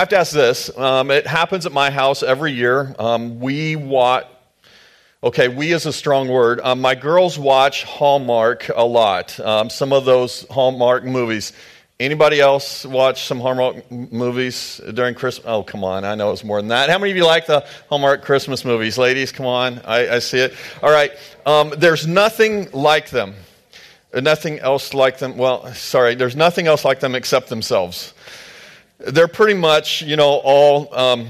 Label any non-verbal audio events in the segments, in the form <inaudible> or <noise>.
I have to ask this. Um, it happens at my house every year. Um, we watch, okay, we is a strong word. Um, my girls watch Hallmark a lot, um, some of those Hallmark movies. Anybody else watch some Hallmark movies during Christmas? Oh, come on. I know it's more than that. How many of you like the Hallmark Christmas movies? Ladies, come on. I, I see it. All right. Um, there's nothing like them. Nothing else like them. Well, sorry. There's nothing else like them except themselves. They're pretty much, you know, all um,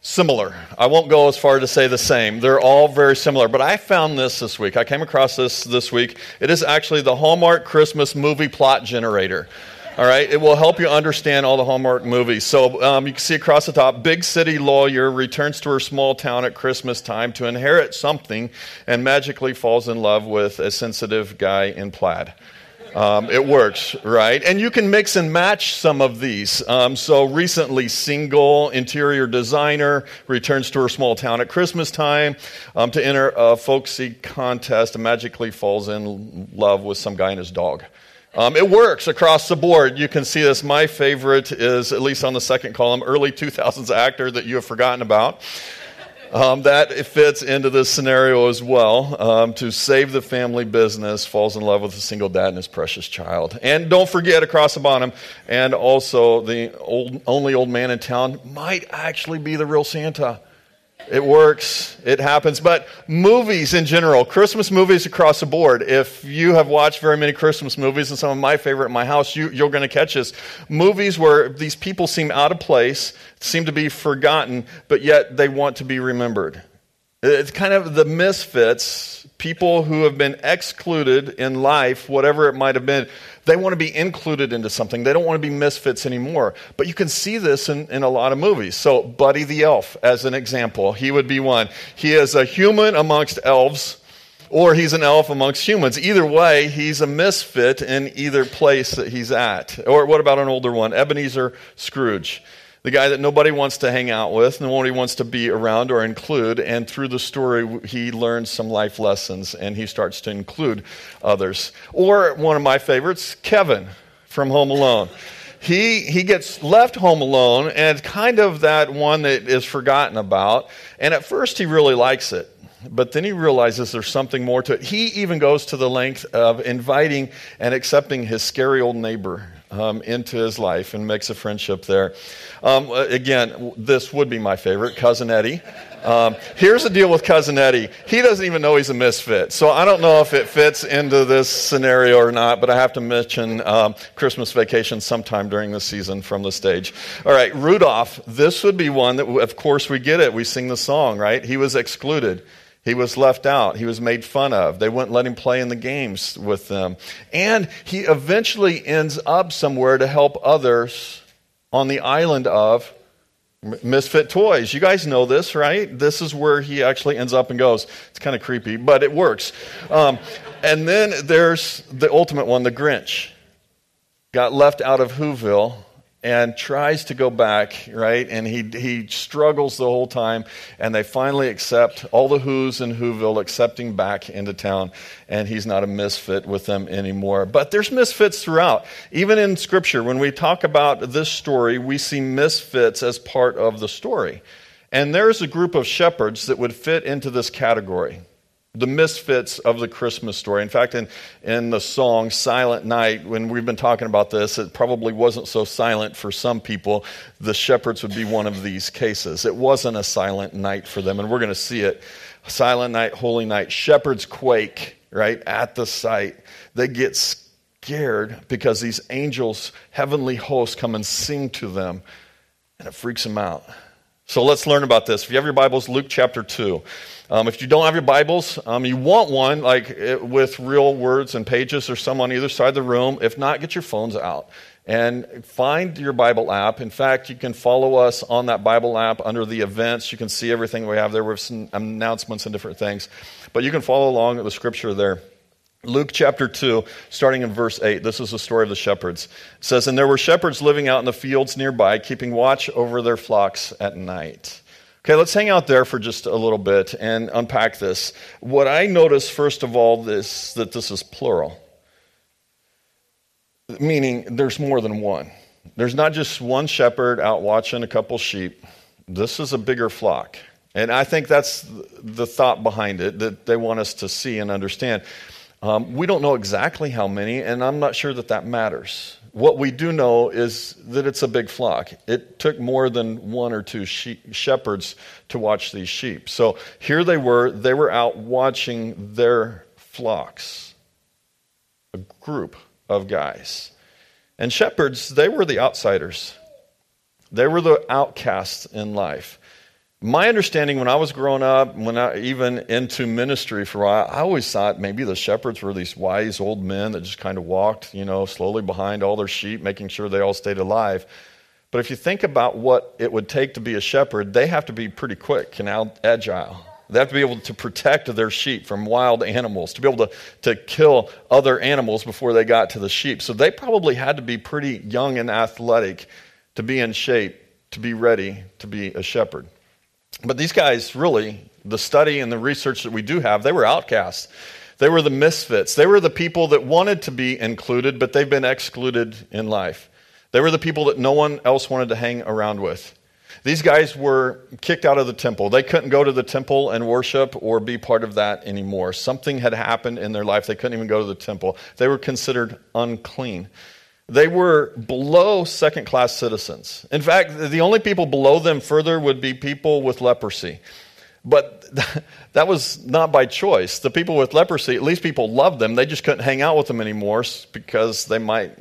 similar. I won't go as far to say the same. They're all very similar. But I found this this week. I came across this this week. It is actually the Hallmark Christmas movie plot generator. All right, it will help you understand all the Hallmark movies. So um, you can see across the top big city lawyer returns to her small town at Christmas time to inherit something and magically falls in love with a sensitive guy in plaid. Um, it works, right? And you can mix and match some of these. Um, so recently, single interior designer returns to her small town at Christmas time um, to enter a folksy contest and magically falls in love with some guy and his dog. Um, it works across the board. You can see this. My favorite is, at least on the second column, early 2000s actor that you have forgotten about. Um, that fits into this scenario as well. Um, to save the family business, falls in love with a single dad and his precious child. And don't forget across the bottom, and also the old, only old man in town might actually be the real Santa. It works. It happens. But movies in general, Christmas movies across the board. If you have watched very many Christmas movies, and some of my favorite in my house, you, you're going to catch this. Movies where these people seem out of place, seem to be forgotten, but yet they want to be remembered. It's kind of the misfits, people who have been excluded in life, whatever it might have been. They want to be included into something. They don't want to be misfits anymore. But you can see this in, in a lot of movies. So, Buddy the Elf, as an example, he would be one. He is a human amongst elves, or he's an elf amongst humans. Either way, he's a misfit in either place that he's at. Or what about an older one? Ebenezer Scrooge the guy that nobody wants to hang out with, nobody wants to be around or include. And through the story, he learns some life lessons and he starts to include others. Or one of my favorites, Kevin from Home Alone. He, he gets left home alone and kind of that one that is forgotten about. And at first, he really likes it but then he realizes there's something more to it. He even goes to the length of inviting and accepting his scary old neighbor um, into his life and makes a friendship there. Um, again, this would be my favorite, Cousin Eddie. Um, here's the deal with Cousin Eddie. He doesn't even know he's a misfit. So I don't know if it fits into this scenario or not, but I have to mention um, Christmas Vacation sometime during the season from the stage. All right, Rudolph. This would be one that, of course, we get it. We sing the song, right? He was excluded. He was left out. He was made fun of. They wouldn't let him play in the games with them. And he eventually ends up somewhere to help others on the island of Misfit Toys. You guys know this, right? This is where he actually ends up and goes. It's kind of creepy, but it works. Um, and then there's the ultimate one, the Grinch. Got left out of Whoville and tries to go back, right? And he, he struggles the whole time. And they finally accept, all the Who's in Whoville accepting back into town. And he's not a misfit with them anymore. But there's misfits throughout. Even in Scripture, when we talk about this story, we see misfits as part of the story. And there's a group of shepherds that would fit into this category the misfits of the Christmas story. In fact, in, in the song Silent Night, when we've been talking about this, it probably wasn't so silent for some people. The shepherds would be one of these cases. It wasn't a silent night for them, and we're going to see it. Silent night, holy night. Shepherds quake, right, at the sight. They get scared because these angels, heavenly hosts, come and sing to them, and it freaks them out. So let's learn about this. If you have your Bibles, Luke chapter 2. Um, if you don't have your Bibles, um, you want one like it, with real words and pages or some on either side of the room. If not, get your phones out and find your Bible app. In fact, you can follow us on that Bible app under the events. You can see everything we have there with some announcements and different things. But you can follow along with the scripture there. Luke chapter 2, starting in verse 8. This is the story of the shepherds. It says, And there were shepherds living out in the fields nearby, keeping watch over their flocks at night. Okay, let's hang out there for just a little bit and unpack this. What I notice, first of all, is that this is plural, meaning there's more than one. there's not just one shepherd out watching a couple sheep. This is a bigger flock. And I think that's the thought behind it that they want us to see and understand. Um, we don't know exactly how many, and I'm not sure that that matters. What we do know is that it's a big flock. It took more than one or two shepherds to watch these sheep. So here they were, they were out watching their flocks, a group of guys. And shepherds, they were the outsiders, they were the outcasts in life. My understanding when I was growing up, when I even into ministry for a while, I always thought maybe the shepherds were these wise old men that just kind of walked, you know, slowly behind all their sheep, making sure they all stayed alive. But if you think about what it would take to be a shepherd, they have to be pretty quick and agile. They have to be able to protect their sheep from wild animals, to be able to, to kill other animals before they got to the sheep. So they probably had to be pretty young and athletic to be in shape, to be ready to be a shepherd. But these guys, really, the study and the research that we do have, they were outcasts. They were the misfits. They were the people that wanted to be included, but they've been excluded in life. They were the people that no one else wanted to hang around with. These guys were kicked out of the temple. They couldn't go to the temple and worship or be part of that anymore. Something had happened in their life. They couldn't even go to the temple. They were considered unclean. They were below second class citizens. In fact, the only people below them further would be people with leprosy. But <laughs> that was not by choice. The people with leprosy, at least people loved them. They just couldn't hang out with them anymore because they might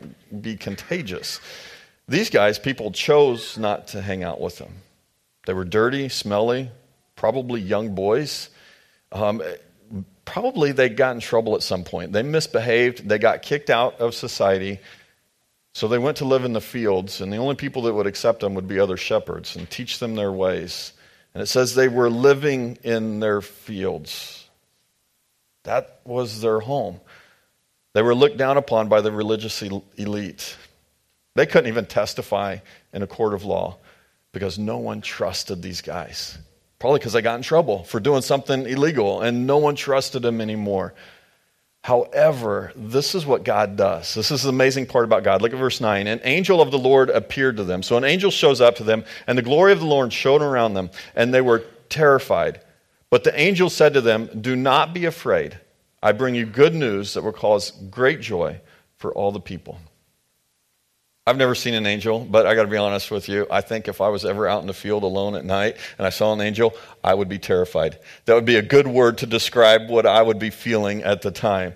be contagious. These guys, people chose not to hang out with them. They were dirty, smelly, probably young boys. Um, probably they got in trouble at some point. They misbehaved, they got kicked out of society so they went to live in the fields, and the only people that would accept them would be other shepherds and teach them their ways. And it says they were living in their fields. That was their home. They were looked down upon by the religious elite. They couldn't even testify in a court of law because no one trusted these guys. Probably because they got in trouble for doing something illegal and no one trusted them anymore. However, this is what God does. This is the amazing part about God. Look at verse 9. An angel of the Lord appeared to them. So an angel shows up to them, and the glory of the Lord shone around them, and they were terrified. But the angel said to them, Do not be afraid. I bring you good news that will cause great joy for all the people. I've never seen an angel, but I got to be honest with you. I think if I was ever out in the field alone at night and I saw an angel, I would be terrified. That would be a good word to describe what I would be feeling at the time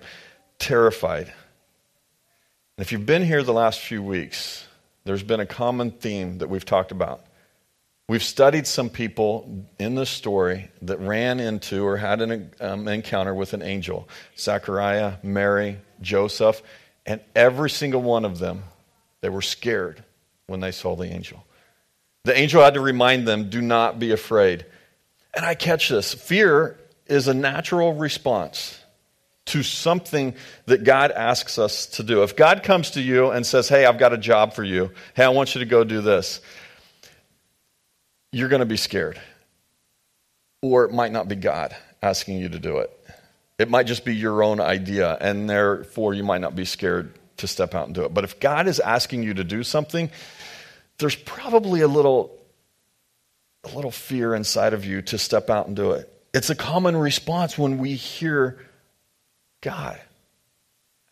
terrified. And if you've been here the last few weeks, there's been a common theme that we've talked about. We've studied some people in this story that ran into or had an um, encounter with an angel Zachariah, Mary, Joseph, and every single one of them they were scared when they saw the angel. The angel had to remind them do not be afraid. And I catch this fear is a natural response to something that God asks us to do. If God comes to you and says, Hey, I've got a job for you, hey, I want you to go do this, you're going to be scared. Or it might not be God asking you to do it. It might just be your own idea, and therefore you might not be scared to step out and do it. But if God is asking you to do something, there's probably a little a little fear inside of you to step out and do it. It's a common response when we hear God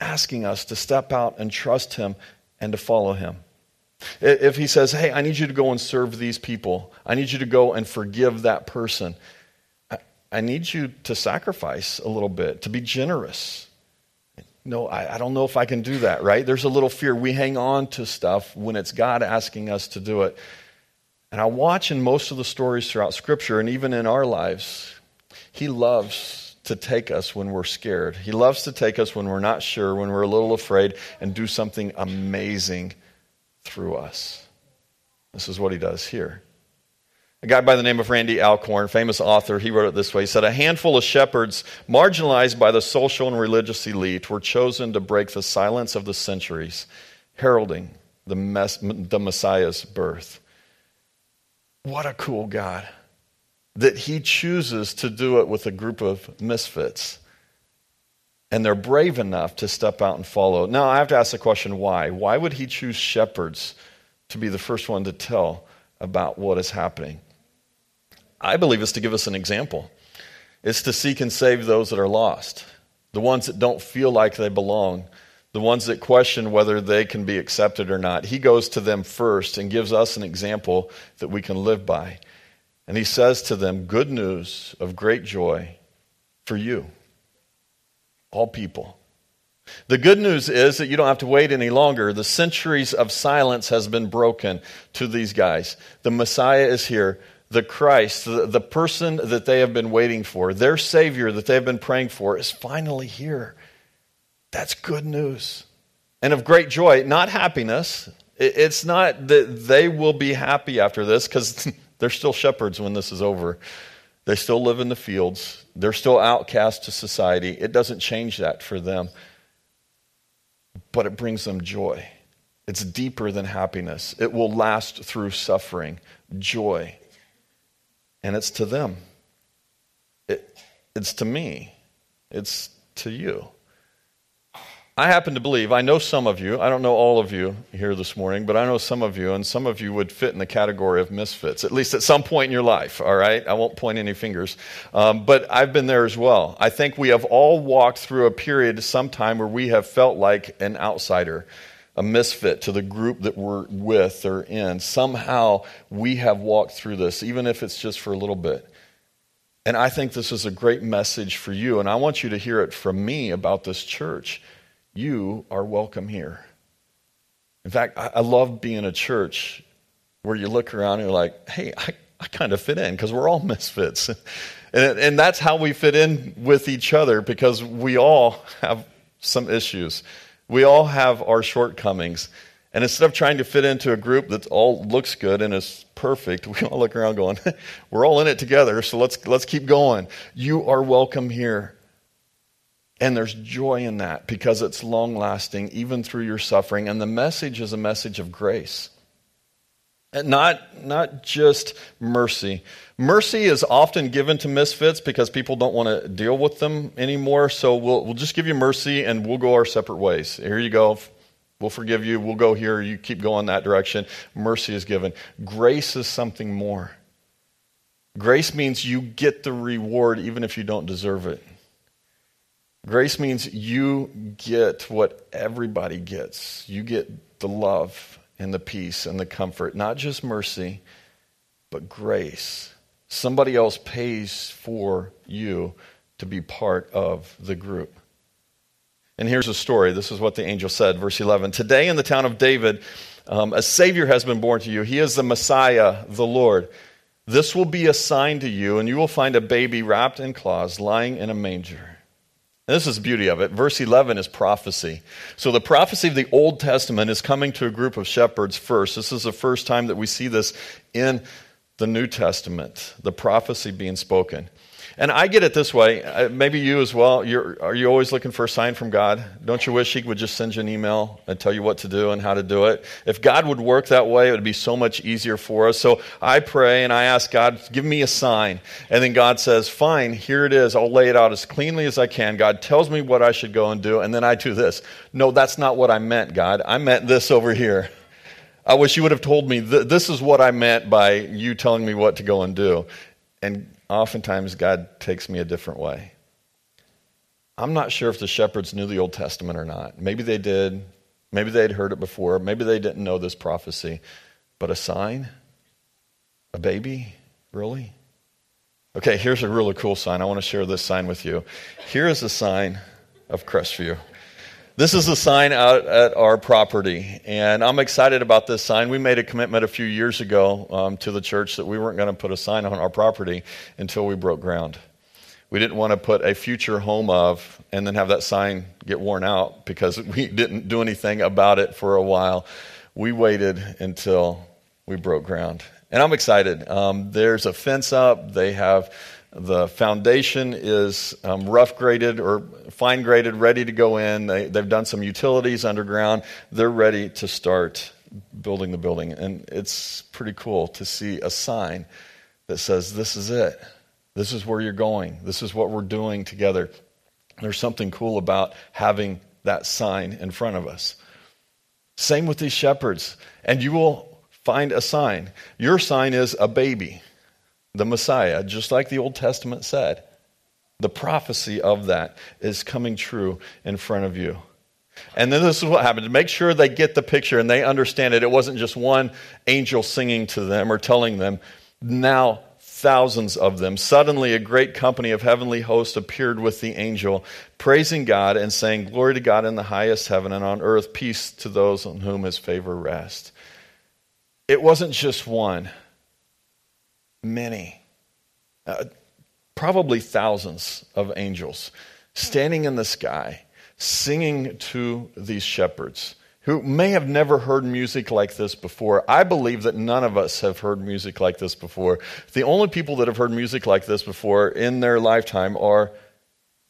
asking us to step out and trust him and to follow him. If he says, "Hey, I need you to go and serve these people. I need you to go and forgive that person." I need you to sacrifice a little bit, to be generous no, I, I, don't know if I can do that, right? There's a little fear. We hang on to stuff when it's God asking us to do it. And I watch in most of the stories throughout Scripture and even in our lives, He loves to take us when we're scared. He loves to take us when we're not sure, when we're a little afraid, and do something amazing through us. This is what He does here. A guy by the name of Randy Alcorn, famous author, he wrote it this way. He said, A handful of shepherds, marginalized by the social and religious elite, were chosen to break the silence of the centuries, heralding the, mess, the Messiah's birth. What a cool God that he chooses to do it with a group of misfits. And they're brave enough to step out and follow. Now, I have to ask the question why? Why would he choose shepherds to be the first one to tell about what is happening. I believe it's to give us an example. It's to seek and save those that are lost, the ones that don't feel like they belong, the ones that question whether they can be accepted or not. He goes to them first and gives us an example that we can live by. And he says to them, Good news of great joy for you, all people. The good news is that you don't have to wait any longer. The centuries of silence has been broken to these guys. The Messiah is here. The Christ, the, the person that they have been waiting for, their Savior that they have been praying for, is finally here. That's good news. And of great joy, not happiness. It's not that they will be happy after this because <laughs> they're still shepherds when this is over. They still live in the fields, they're still outcast to society. It doesn't change that for them but it brings them joy. It's deeper than happiness. It will last through suffering, joy. And it's to them. It, it's to me. It's to you. I happen to believe, I know some of you, I don't know all of you here this morning, but I know some of you, and some of you would fit in the category of misfits, at least at some point in your life, all right? I won't point any fingers. Um, but I've been there as well. I think we have all walked through a period sometime where we have felt like an outsider, a misfit to the group that we're with or in. Somehow we have walked through this, even if it's just for a little bit. And I think this is a great message for you, and I want you to hear it from me about this church you are welcome here. In fact, I, love being a church where you look around and you're like, hey, I, I kind of fit in because we're all <laughs> misfits. and, and that's how we fit in with each other because we all have some issues. We all have our shortcomings. And instead of trying to fit into a group that all looks good and is perfect, <laughs> we all look around going, <laughs> we're all in it together, so let's, let's keep going. You are welcome here. And there's joy in that because it's long lasting, even through your suffering. And the message is a message of grace. And not, not just mercy. Mercy is often given to misfits because people don't want to deal with them anymore. So we'll, we'll just give you mercy and we'll go our separate ways. Here you go. We'll forgive you. We'll go here. You keep going that direction. Mercy is given. Grace is something more. Grace means you get the reward even if you don't deserve it. Grace means you get what everybody gets. You get the love and the peace and the comfort, not just mercy, but grace. Somebody else pays for you to be part of the group. And here's a story. This is what the angel said, verse 11. Today in the town of David, um, a Savior has been born to you. He is the Messiah, the Lord. This will be a sign to you, and you will find a baby wrapped in cloths lying in a manger. This is the beauty of it. Verse 11 is prophecy. So the prophecy of the Old Testament is coming to a group of shepherds first. This is the first time that we see this in the New Testament, the prophecy being spoken. And I get it this way. Uh, maybe you as well. You're, are you always looking for a sign from God? Don't you wish He would just send you an email and tell you what to do and how to do it? If God would work that way, it would be so much easier for us. So I pray and I ask God, give me a sign. And then God says, fine, here it is. I'll lay it out as cleanly as I can. God tells me what I should go and do. And then I do this. No, that's not what I meant, God. I meant this over here. I wish you would have told me th- this is what I meant by you telling me what to go and do. And oftentimes God takes me a different way. I'm not sure if the shepherds knew the Old Testament or not. Maybe they did. Maybe they'd heard it before. Maybe they didn't know this prophecy. But a sign? A baby? Really? Okay, here's a really cool sign. I want to share this sign with you. Here is a sign of Crestview. This is a sign out at our property, and I'm excited about this sign. We made a commitment a few years ago um, to the church that we weren't going to put a sign on our property until we broke ground. We didn't want to put a future home of and then have that sign get worn out because <laughs> we didn't do anything about it for a while. We waited until we broke ground. And I'm excited. Um, there's a fence up, they have the foundation is um, rough graded or fine graded, ready to go in. They, they've done some utilities underground. They're ready to start building the building. And it's pretty cool to see a sign that says, This is it. This is where you're going. This is what we're doing together. There's something cool about having that sign in front of us. Same with these shepherds. And you will find a sign. Your sign is a baby, the Messiah, just like the Old Testament said. The prophecy of that is coming true in front of you. And then this is what happened. To make sure they get the picture and they understand it, it wasn't just one angel singing to them or telling them. Now, thousands of them. Suddenly, a great company of heavenly hosts appeared with the angel, praising God and saying, Glory to God in the highest heaven, and on earth, peace to those on whom his favor rests. It wasn't just one, many. Uh, probably thousands of angels standing in the sky singing to these shepherds who may have never heard music like this before. I believe that none of us have heard music like this before. The only people that have heard music like this before in their lifetime are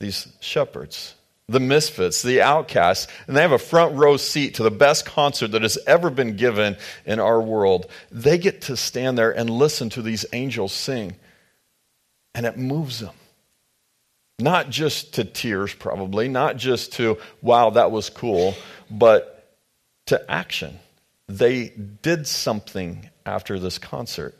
these shepherds, the misfits, the outcasts, and they have a front row seat to the best concert that has ever been given in our world. They get to stand there and listen to these angels sing, and it moves them. Not just to tears, probably, not just to, wow, that was cool, but to action. They did something after this concert.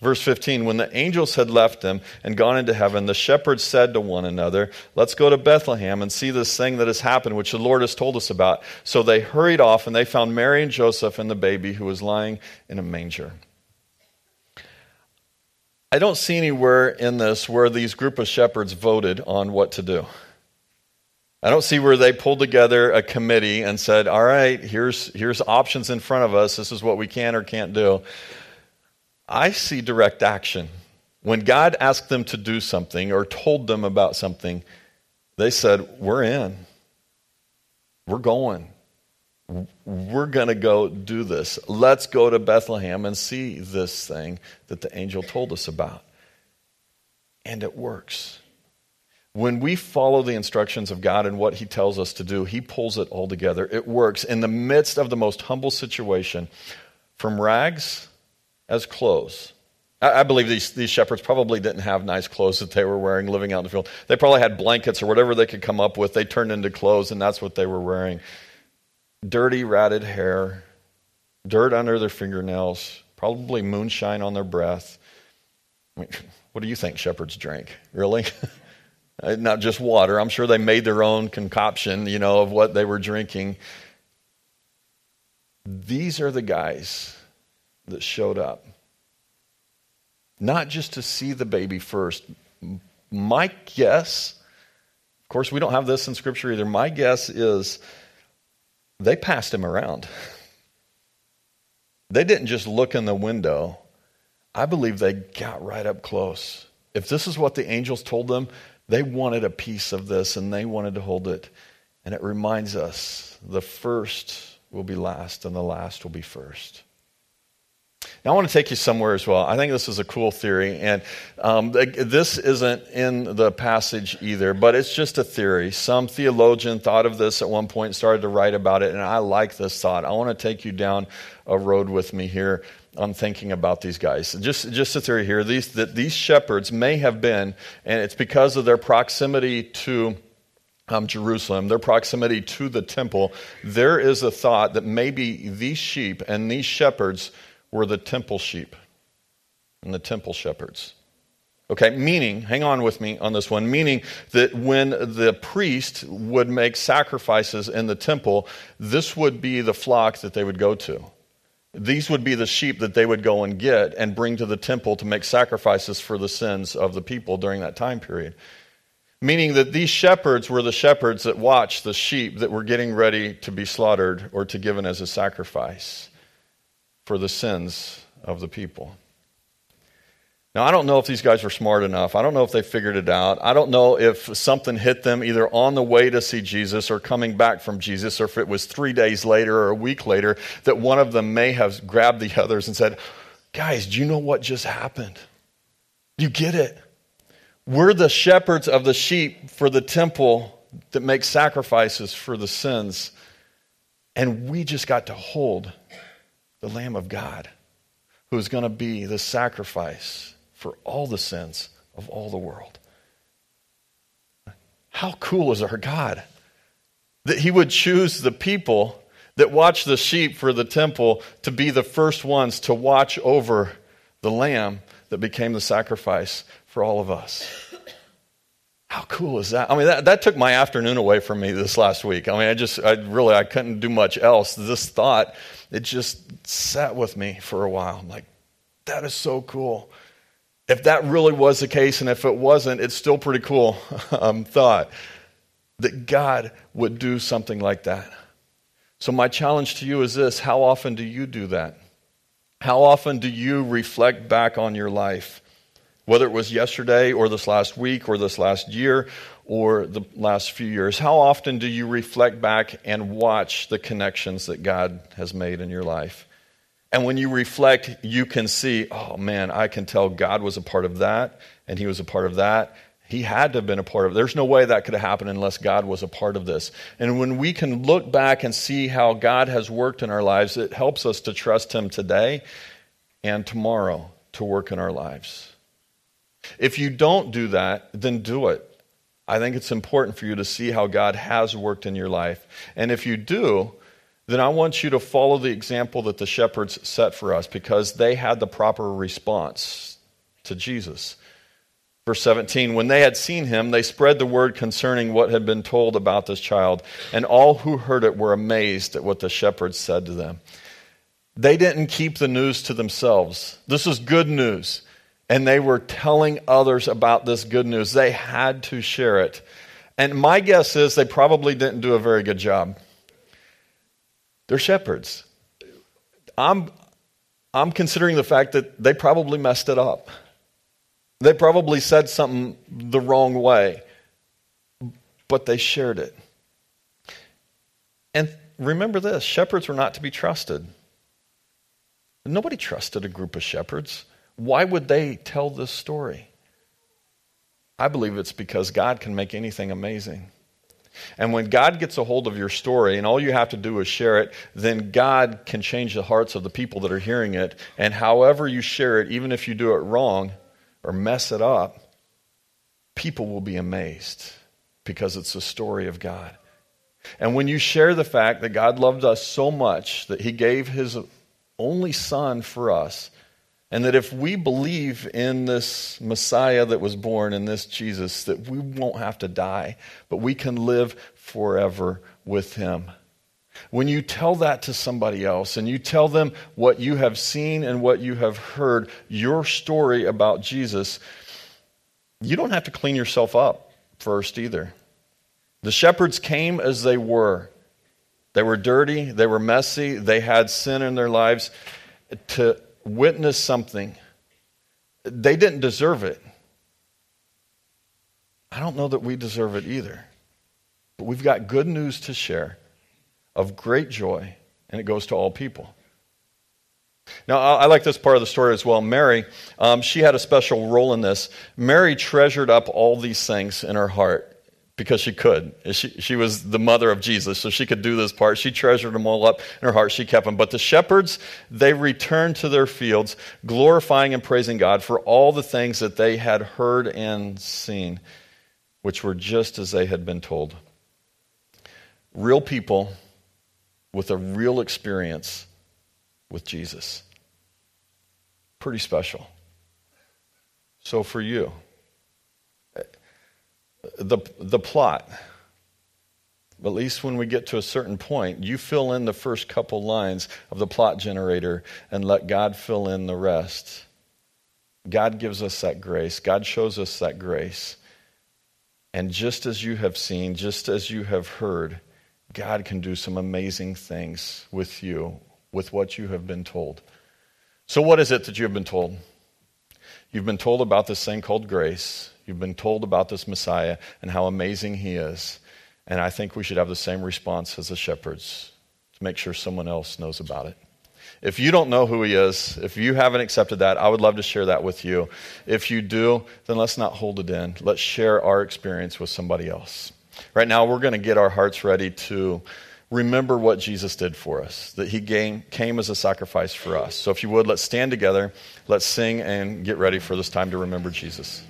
Verse 15 When the angels had left them and gone into heaven, the shepherds said to one another, Let's go to Bethlehem and see this thing that has happened, which the Lord has told us about. So they hurried off, and they found Mary and Joseph and the baby who was lying in a manger. I don't see anywhere in this where these group of shepherds voted on what to do. I don't see where they pulled together a committee and said, all right, here's, here's options in front of us. This is what we can or can't do. I see direct action. When God asked them to do something or told them about something, they said, We're in. We're going we're going to go do this. Let's go to Bethlehem and see this thing that the angel told us about. And it works. When we follow the instructions of God and what He tells us to do, He pulls it all together. It works in the midst of the most humble situation, from rags as clothes. I believe these, these shepherds probably didn't have nice clothes that they were wearing living out in the field. They probably had blankets or whatever they could come up with. They turned into clothes, and that's what they were wearing dirty, ratted hair, dirt under their fingernails, probably moonshine on their breath. I mean, <laughs> what do you think shepherds drink? Really? <laughs> Uh, not just water. I'm sure they made their own concoction, you know, of what they were drinking. These are the guys that showed up. Not just to see the baby first. My guess, of course, we don't have this in Scripture either. My guess is they passed him around. They didn't just look in the window. I believe they got right up close. If this is what the angels told them, they wanted a piece of this and they wanted to hold it. And it reminds us the first will be last and the last will be first. Now, I want to take you somewhere as well. I think this is a cool theory, and um, this isn't in the passage either, but it's just a theory. Some theologian thought of this at one point, started to write about it, and I like this thought. I want to take you down a road with me here on thinking about these guys. Just, just a theory here these, that these shepherds may have been, and it's because of their proximity to. Um, Jerusalem, their proximity to the temple, there is a thought that maybe these sheep and these shepherds were the temple sheep and the temple shepherds. Okay, meaning, hang on with me on this one, meaning that when the priest would make sacrifices in the temple, this would be the flock that they would go to. These would be the sheep that they would go and get and bring to the temple to make sacrifices for the sins of the people during that time period. Meaning that these shepherds were the shepherds that watched the sheep that were getting ready to be slaughtered or to given as a sacrifice for the sins of the people. Now, I don't know if these guys were smart enough. I don't know if they figured it out. I don't know if something hit them either on the way to see Jesus or coming back from Jesus, or if it was three days later or a week later that one of them may have grabbed the others and said, Guys, do you know what just happened? You get it. We're the shepherds of the sheep for the temple that makes sacrifices for the sins. And we just got to hold the Lamb of God, who is going to be the sacrifice for all the sins of all the world. How cool is our God? That He would choose the people that watch the sheep for the temple to be the first ones to watch over the lamb that became the sacrifice for all of us. How cool is that? I mean, that, that took my afternoon away from me this last week. I mean, I just, I really, I couldn't do much else. This thought, it just sat with me for a while. I'm like, that is so cool. If that really was the case, and if it wasn't, it's still pretty cool <laughs> um, thought that God would do something like that. So, my challenge to you is this how often do you do that? How often do you reflect back on your life? Whether it was yesterday or this last week or this last year or the last few years, how often do you reflect back and watch the connections that God has made in your life? And when you reflect, you can see, oh man, I can tell God was a part of that, and He was a part of that, he had to have been a part of it. There's no way that could have happened unless God was a part of this. And when we can look back and see how God has worked in our lives, it helps us to trust Him today and tomorrow to work in our lives. If you don't do that, then do it. I think it's important for you to see how God has worked in your life. And if you do, then I want you to follow the example that the shepherds set for us because they had the proper response to Jesus. Verse 17 When they had seen him, they spread the word concerning what had been told about this child, and all who heard it were amazed at what the shepherds said to them. They didn't keep the news to themselves. This is good news. And they were telling others about this good news. They had to share it. And my guess is they probably didn't do a very good job. They're shepherds. I'm, I'm considering the fact that they probably messed it up. They probably said something the wrong way, but they shared it. And remember this shepherds were not to be trusted. Nobody trusted a group of shepherds. Why would they tell this story? I believe it's because God can make anything amazing. And when God gets a hold of your story and all you have to do is share it, then God can change the hearts of the people that are hearing it. And however you share it, even if you do it wrong, or mess it up, people will be amazed because it's the story of God. And when you share the fact that God loved us so much that he gave his only son for us, and that if we believe in this Messiah that was born, in this Jesus, that we won't have to die, but we can live forever with him. When you tell that to somebody else and you tell them what you have seen and what you have heard, your story about Jesus, you don't have to clean yourself up first either. The shepherds came as they were. They were dirty, they were messy, they had sin in their lives to witness something. They didn't deserve it. I don't know that we deserve it either. But we've got good news to share of great joy, and it goes to all people. Now, I like this part of the story as well. Mary, um, she had a special role in this. Mary treasured up all these things in her heart because she could. She, she was the mother of Jesus, so she could do this part. She treasured them all up in her heart. She kept them. But the shepherds, they returned to their fields, glorifying and praising God for all the things that they had heard and seen, which were just as they had been told. Real people with a real experience with Jesus. Pretty special. So, for you, the, the plot, at least when we get to a certain point, you fill in the first couple lines of the plot generator and let God fill in the rest. God gives us that grace, God shows us that grace. And just as you have seen, just as you have heard, God can do some amazing things with you, with what you have been told. So, what is it that you have been told? You've been told about this thing called grace. You've been told about this Messiah and how amazing he is. And I think we should have the same response as the shepherds to make sure someone else knows about it. If you don't know who he is, if you haven't accepted that, I would love to share that with you. If you do, then let's not hold it in. Let's share our experience with somebody else. Right now, we're going to get our hearts ready to remember what Jesus did for us, that he came, as a sacrifice for us. So, if you would, let's stand together, let's sing, and get ready for this time to remember Jesus.